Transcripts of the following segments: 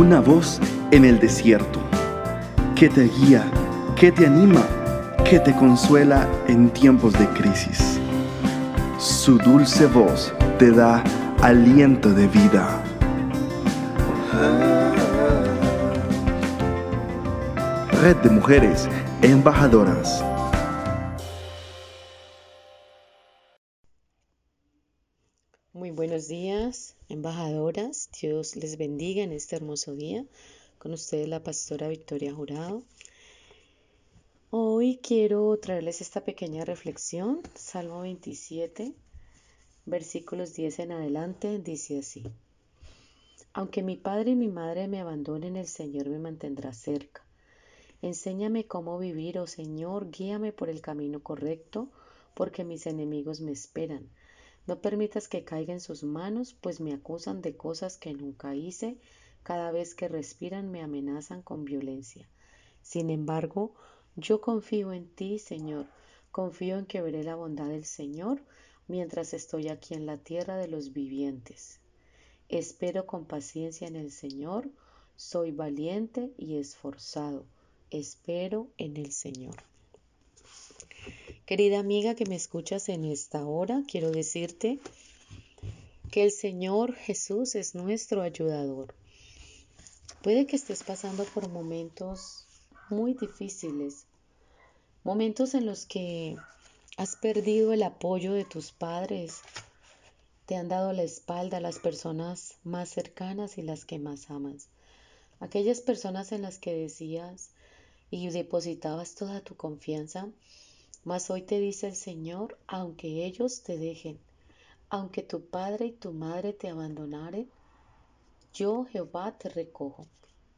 una voz en el desierto, que te guía, que te anima, que te consuela en tiempos de crisis. Su dulce voz te da aliento de vida. Red de Mujeres Embajadoras. Buenos días, embajadoras. Dios les bendiga en este hermoso día. Con ustedes la pastora Victoria Jurado. Hoy quiero traerles esta pequeña reflexión. Salmo 27, versículos 10 en adelante, dice así. Aunque mi padre y mi madre me abandonen, el Señor me mantendrá cerca. Enséñame cómo vivir, oh Señor, guíame por el camino correcto, porque mis enemigos me esperan. No permitas que caiga en sus manos, pues me acusan de cosas que nunca hice. Cada vez que respiran me amenazan con violencia. Sin embargo, yo confío en ti, Señor. Confío en que veré la bondad del Señor mientras estoy aquí en la tierra de los vivientes. Espero con paciencia en el Señor. Soy valiente y esforzado espero en el Señor. Querida amiga que me escuchas en esta hora, quiero decirte que el Señor Jesús es nuestro ayudador. Puede que estés pasando por momentos muy difíciles, momentos en los que has perdido el apoyo de tus padres, te han dado la espalda a las personas más cercanas y las que más amas. Aquellas personas en las que decías, y depositabas toda tu confianza, mas hoy te dice el Señor, aunque ellos te dejen, aunque tu padre y tu madre te abandonaren, yo Jehová te recojo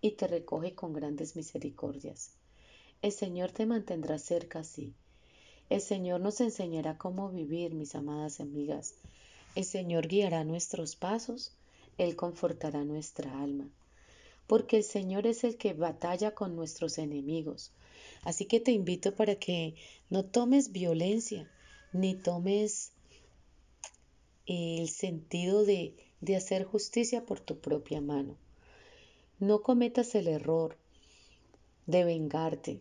y te recoge con grandes misericordias. El Señor te mantendrá cerca sí. El Señor nos enseñará cómo vivir, mis amadas amigas. El Señor guiará nuestros pasos, Él confortará nuestra alma porque el Señor es el que batalla con nuestros enemigos. Así que te invito para que no tomes violencia, ni tomes el sentido de, de hacer justicia por tu propia mano. No cometas el error de vengarte.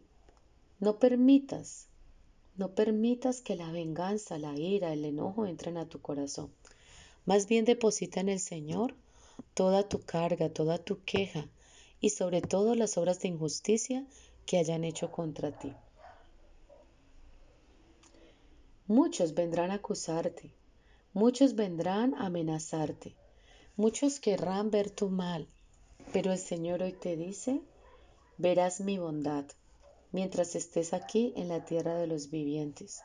No permitas, no permitas que la venganza, la ira, el enojo entren a tu corazón. Más bien deposita en el Señor toda tu carga, toda tu queja, y sobre todo las obras de injusticia que hayan hecho contra ti. Muchos vendrán a acusarte, muchos vendrán a amenazarte, muchos querrán ver tu mal, pero el Señor hoy te dice, verás mi bondad mientras estés aquí en la tierra de los vivientes.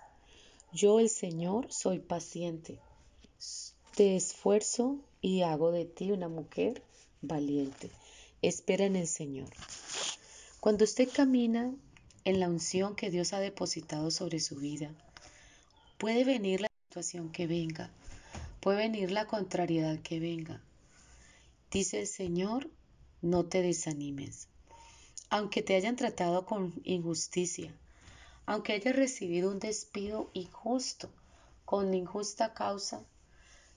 Yo el Señor soy paciente, te esfuerzo y hago de ti una mujer valiente espera en el Señor. Cuando usted camina en la unción que Dios ha depositado sobre su vida, puede venir la situación que venga, puede venir la contrariedad que venga. Dice el Señor, no te desanimes. Aunque te hayan tratado con injusticia, aunque hayas recibido un despido injusto, con injusta causa,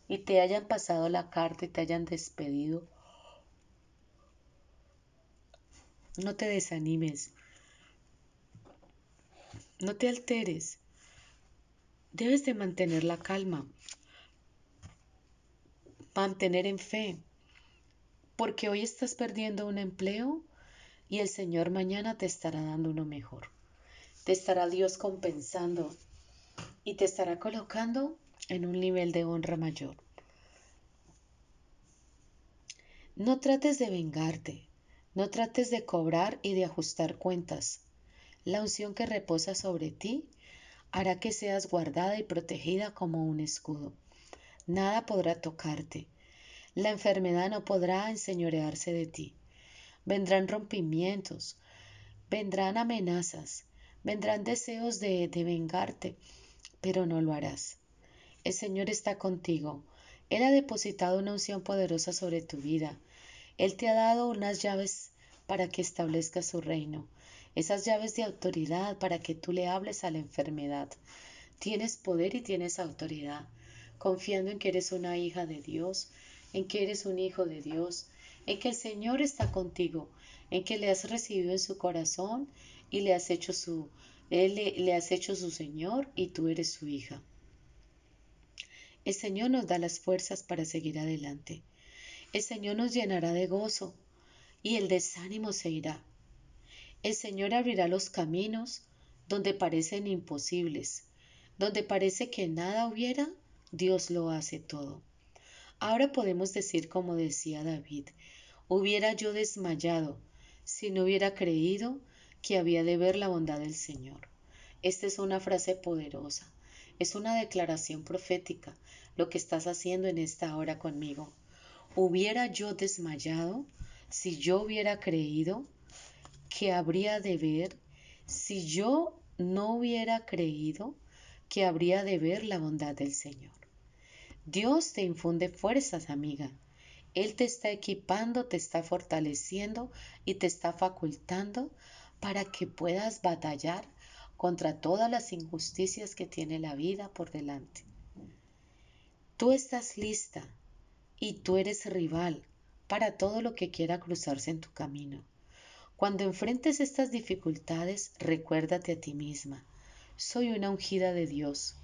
y te hayan pasado la carta y te hayan despedido, No te desanimes. No te alteres. Debes de mantener la calma. Mantener en fe. Porque hoy estás perdiendo un empleo y el Señor mañana te estará dando uno mejor. Te estará Dios compensando y te estará colocando en un nivel de honra mayor. No trates de vengarte. No trates de cobrar y de ajustar cuentas. La unción que reposa sobre ti hará que seas guardada y protegida como un escudo. Nada podrá tocarte. La enfermedad no podrá enseñorearse de ti. Vendrán rompimientos, vendrán amenazas, vendrán deseos de, de vengarte, pero no lo harás. El Señor está contigo. Él ha depositado una unción poderosa sobre tu vida. Él te ha dado unas llaves para que establezca su reino, esas llaves de autoridad para que tú le hables a la enfermedad. Tienes poder y tienes autoridad, confiando en que eres una hija de Dios, en que eres un hijo de Dios, en que el Señor está contigo, en que le has recibido en su corazón y le has hecho su, él le, le has hecho su Señor y tú eres su hija. El Señor nos da las fuerzas para seguir adelante. El Señor nos llenará de gozo y el desánimo se irá. El Señor abrirá los caminos donde parecen imposibles, donde parece que nada hubiera, Dios lo hace todo. Ahora podemos decir como decía David, hubiera yo desmayado si no hubiera creído que había de ver la bondad del Señor. Esta es una frase poderosa, es una declaración profética, lo que estás haciendo en esta hora conmigo. Hubiera yo desmayado si yo hubiera creído que habría de ver, si yo no hubiera creído que habría de ver la bondad del Señor. Dios te infunde fuerzas, amiga. Él te está equipando, te está fortaleciendo y te está facultando para que puedas batallar contra todas las injusticias que tiene la vida por delante. Tú estás lista y tú eres rival para todo lo que quiera cruzarse en tu camino. Cuando enfrentes estas dificultades, recuérdate a ti misma. Soy una ungida de Dios.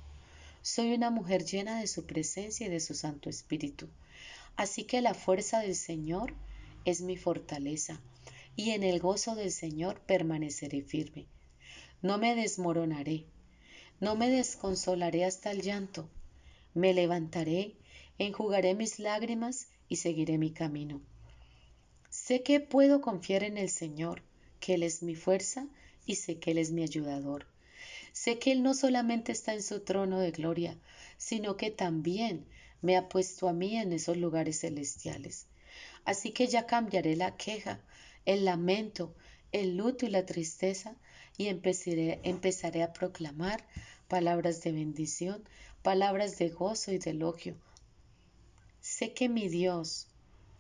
Soy una mujer llena de su presencia y de su Santo Espíritu. Así que la fuerza del Señor es mi fortaleza, y en el gozo del Señor permaneceré firme. No me desmoronaré, no me desconsolaré hasta el llanto. Me levantaré, enjugaré mis lágrimas y seguiré mi camino. Sé que puedo confiar en el Señor, que Él es mi fuerza y sé que Él es mi ayudador. Sé que Él no solamente está en su trono de gloria, sino que también me ha puesto a mí en esos lugares celestiales. Así que ya cambiaré la queja, el lamento, el luto y la tristeza y empezaré, empezaré a proclamar palabras de bendición, palabras de gozo y de elogio. Sé que mi Dios,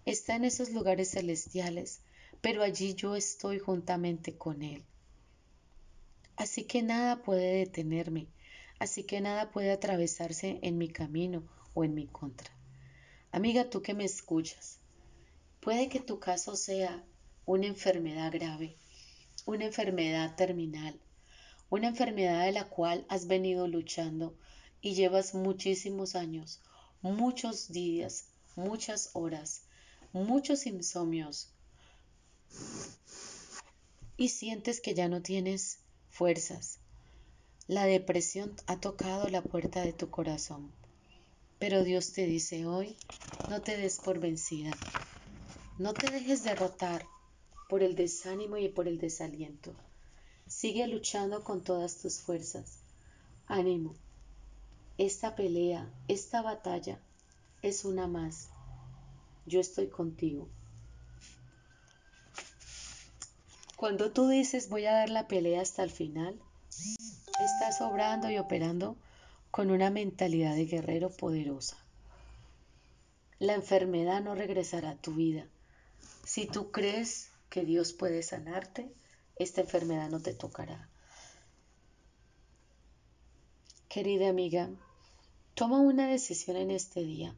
está en esos lugares celestiales, pero allí yo estoy juntamente con Él. Así que nada puede detenerme, así que nada puede atravesarse en mi camino o en mi contra. Amiga, tú que me escuchas, puede que tu caso sea una enfermedad grave, una enfermedad terminal, una enfermedad de la cual has venido luchando y llevas muchísimos años, muchos días, muchas horas, muchos insomnios y sientes que ya no tienes fuerzas. La depresión ha tocado la puerta de tu corazón. Pero Dios te dice hoy, no te des por vencida. No te dejes derrotar por el desánimo y por el desaliento. Sigue luchando con todas tus fuerzas. Ánimo. Esta pelea, esta batalla es una más yo estoy contigo. Cuando tú dices voy a dar la pelea hasta el final, estás obrando y operando con una mentalidad de guerrero poderosa. La enfermedad no regresará a tu vida. Si tú crees que Dios puede sanarte, esta enfermedad no te tocará. Querida amiga, toma una decisión en este día.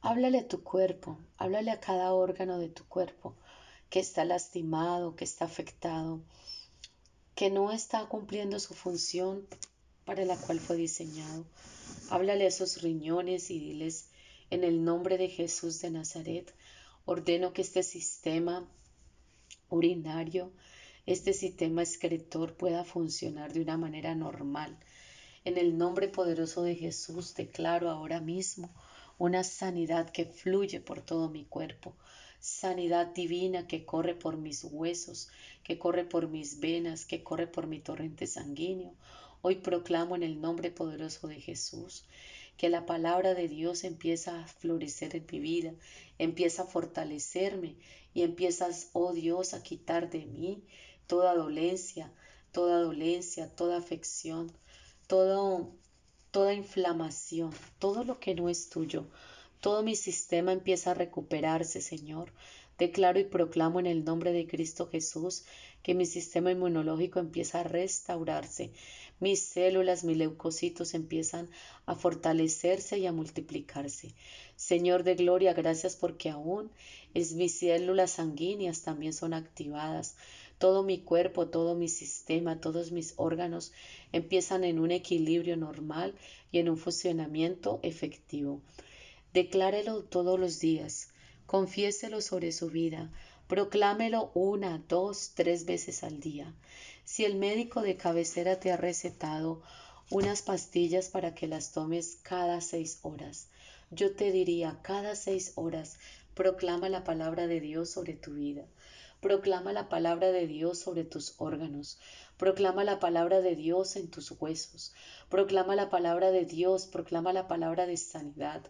Háblale a tu cuerpo, háblale a cada órgano de tu cuerpo que está lastimado, que está afectado, que no está cumpliendo su función para la cual fue diseñado. Háblale a esos riñones y diles, en el nombre de Jesús de Nazaret, ordeno que este sistema urinario, este sistema excretor pueda funcionar de una manera normal. En el nombre poderoso de Jesús declaro ahora mismo una sanidad que fluye por todo mi cuerpo, sanidad divina que corre por mis huesos, que corre por mis venas, que corre por mi torrente sanguíneo. Hoy proclamo en el nombre poderoso de Jesús que la palabra de Dios empieza a florecer en mi vida, empieza a fortalecerme y empiezas, oh Dios, a quitar de mí toda dolencia, toda dolencia, toda afección, todo toda inflamación, todo lo que no es tuyo. Todo mi sistema empieza a recuperarse, Señor. Declaro y proclamo en el nombre de Cristo Jesús que mi sistema inmunológico empieza a restaurarse. mis células, mis leucocitos empiezan a fortalecerse y a multiplicarse. Señor de gloria, gracias porque aún es mis células sanguíneas también son activadas. Todo mi cuerpo, todo mi sistema, todos mis órganos empiezan en un equilibrio normal y en un funcionamiento efectivo. Declárelo todos los días, confiéselo sobre su vida, proclámelo una, dos, tres veces al día. Si el médico de cabecera te ha recetado unas pastillas para que las tomes cada seis horas, yo te diría cada seis horas, proclama la palabra de Dios sobre tu vida. Proclama la palabra de Dios sobre tus órganos. Proclama la palabra de Dios en tus huesos. Proclama la palabra de Dios. Proclama la palabra de sanidad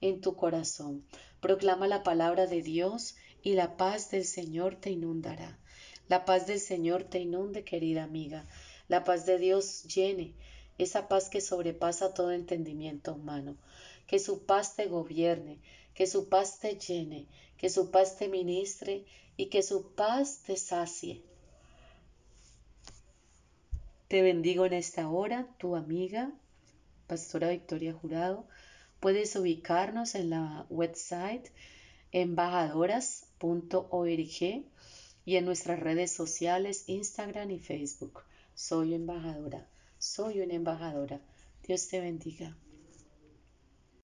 en tu corazón. Proclama la palabra de Dios y la paz del Señor te inundará. La paz del Señor te inunde, querida amiga. La paz de Dios llene esa paz que sobrepasa todo entendimiento humano. Que su paz te gobierne, que su paz te llene, que su paz te ministre y que su paz te sacie. Te bendigo en esta hora, tu amiga, Pastora Victoria Jurado. Puedes ubicarnos en la website embajadoras.org y en nuestras redes sociales Instagram y Facebook. Soy embajadora, soy una embajadora. Dios te bendiga.